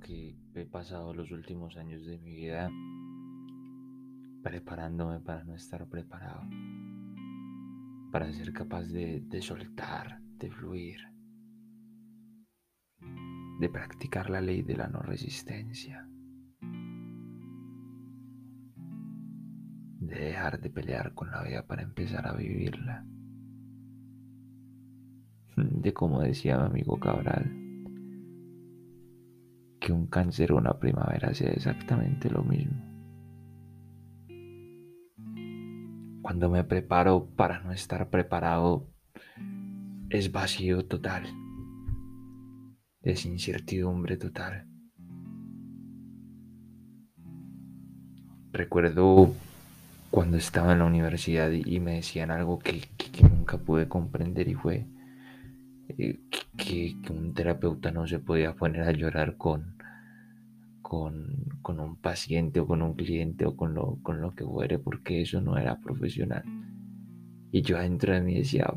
que he pasado los últimos años de mi vida preparándome para no estar preparado, para ser capaz de, de soltar, de fluir, de practicar la ley de la no resistencia, de dejar de pelear con la vida para empezar a vivirla, de como decía mi amigo Cabral, que un cáncer o una primavera sea exactamente lo mismo. Cuando me preparo para no estar preparado, es vacío total, es incertidumbre total. Recuerdo cuando estaba en la universidad y me decían algo que, nunca pude comprender y fue eh, que, un terapeuta no se podía poner a llorar con, con, un paciente o con un cliente o con lo, con lo que fuere, porque eso no era profesional. Y yo adentro de mí decía,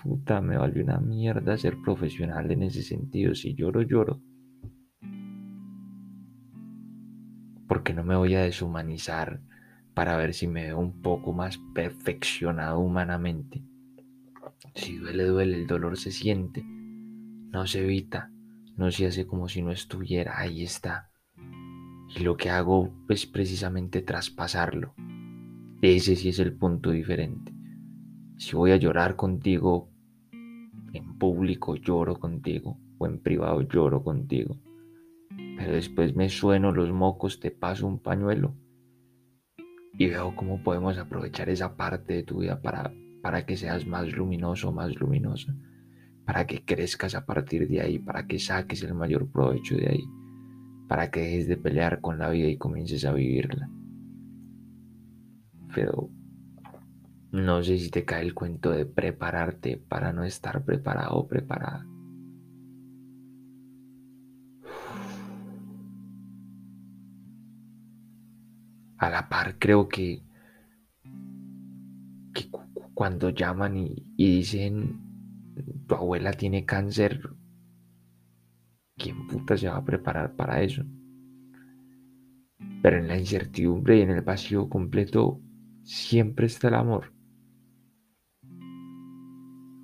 puta, me vale una mierda ser profesional en ese sentido. Si lloro, lloro. Porque no me voy a deshumanizar para ver si me veo un poco más perfeccionado humanamente. Si duele, duele, el dolor se siente, no se evita, no se hace como si no estuviera, ahí está. Y lo que hago es precisamente traspasarlo. Ese sí es el punto diferente. Si voy a llorar contigo, en público lloro contigo o en privado lloro contigo. Pero después me sueno los mocos, te paso un pañuelo y veo cómo podemos aprovechar esa parte de tu vida para, para que seas más luminoso, más luminosa, para que crezcas a partir de ahí, para que saques el mayor provecho de ahí para que dejes de pelear con la vida y comiences a vivirla. Pero no sé si te cae el cuento de prepararte para no estar preparado o preparada. A la par creo que, cuando llaman y dicen tu abuela tiene cáncer ¿quién puta se va a preparar para eso? Pero en la incertidumbre y en el vacío completo siempre está el amor.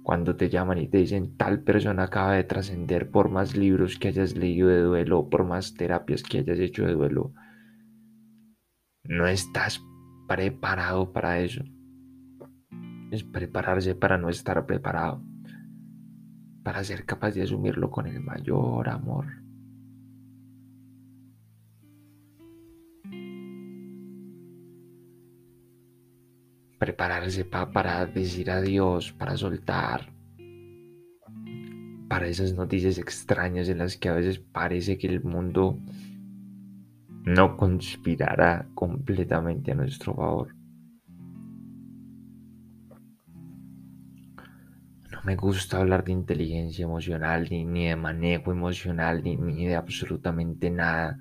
Cuando te llaman y te dicen tal persona acaba de trascender por más libros que hayas leído de duelo, por más terapias que hayas hecho de duelo, no estás preparado para eso. Es prepararse para no estar preparado para ser capaz de asumirlo con el mayor amor. Prepararse para decir adiós, para soltar, para esas noticias extrañas en las que a veces parece que el mundo no conspirará completamente a nuestro favor. Me gusta hablar de inteligencia emocional, ni, de manejo emocional, ni, ni de absolutamente nada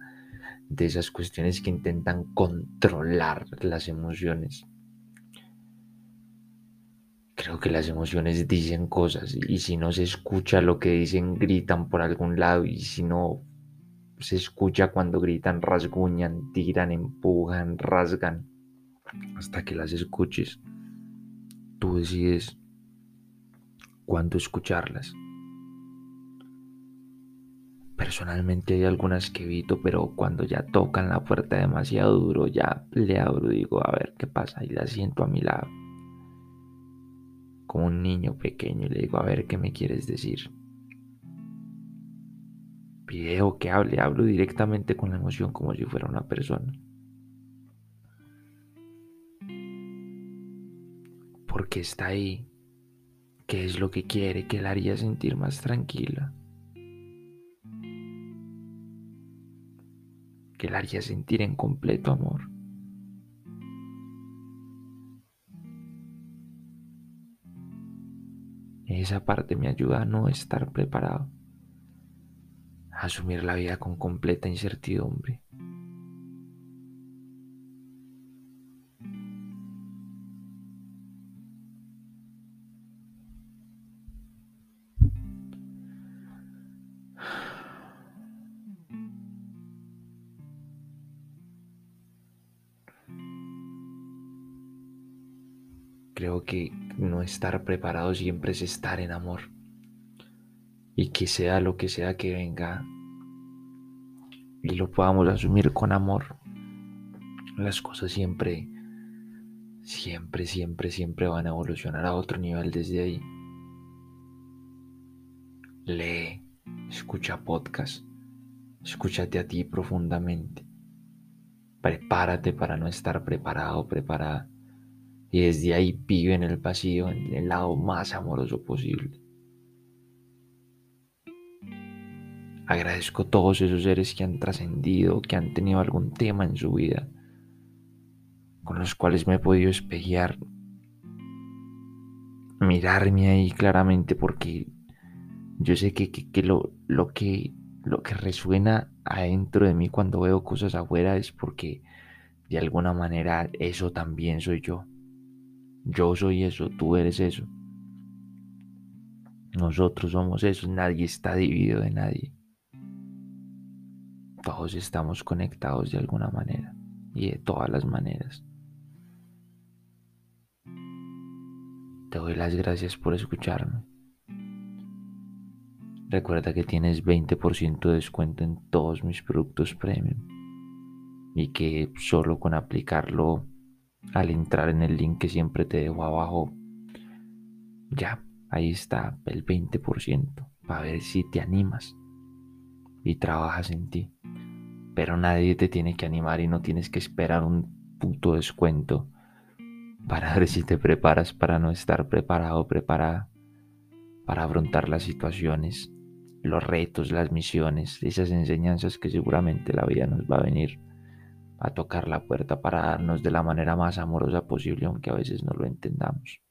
de esas cuestiones que intentan controlar las emociones. Creo que las emociones dicen cosas y si no se escucha lo que dicen, gritan por algún lado y si no se escucha cuando gritan, rasguñan, tiran, empujan, rasgan, hasta que las escuches. Tú decides cuándo escucharlas. Personalmente hay algunas que evito, pero cuando ya tocan la puerta demasiado duro, ya le abro digo, a ver qué pasa, y la siento a mi lado. Como un niño pequeño y le digo, a ver qué me quieres decir. Video que hable, hablo directamente con la emoción como si fuera una persona. Porque está ahí qué es lo que quiere que la haría sentir más tranquila, que la haría sentir en completo amor. Esa parte me ayuda a no estar preparado, a asumir la vida con completa incertidumbre. Creo que no estar preparado siempre es estar en amor. Y que sea lo que sea que venga y lo podamos asumir con amor, las cosas siempre, siempre, siempre, siempre van a evolucionar a otro nivel desde ahí. Lee, escucha podcast, escúchate a ti profundamente. Prepárate para no estar preparado, preparada. Y desde ahí vive en el vacío, en el lado más amoroso posible. Agradezco a todos esos seres que han trascendido, que han tenido algún tema en su vida, con los cuales me he podido espejear, mirarme ahí claramente, porque yo sé que, lo, lo, que lo que resuena adentro de mí cuando veo cosas afuera es porque de alguna manera eso también soy yo. Yo soy eso, tú eres eso. Nosotros somos eso, nadie está dividido de nadie todos estamos conectados de alguna manera y de todas las maneras. Te doy las gracias por escucharme. Recuerda que tienes 20% de descuento en todos mis productos premium y que solo con aplicarlo al entrar en el link que siempre te dejo abajo, ya, ahí está el 20% para ver si te animas y trabajas en ti. Pero nadie te tiene que animar y no tienes que esperar un puto descuento para ver si te preparas para no estar preparado, preparada para afrontar las situaciones, los retos, las misiones, esas enseñanzas que seguramente la vida nos va a venir a tocar la puerta para darnos de la manera más amorosa posible, aunque a veces no lo entendamos.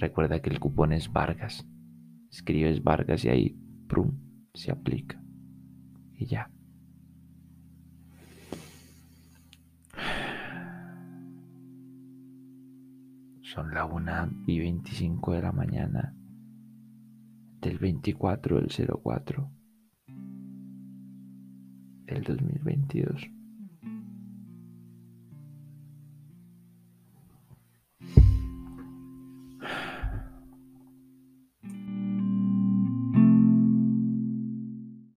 Recuerda que el cupón es Vargas. Escribes Vargas y ahí, prum, se aplica. Y ya. Son la 1 y 25 de la mañana del 24 del 04 del 2022.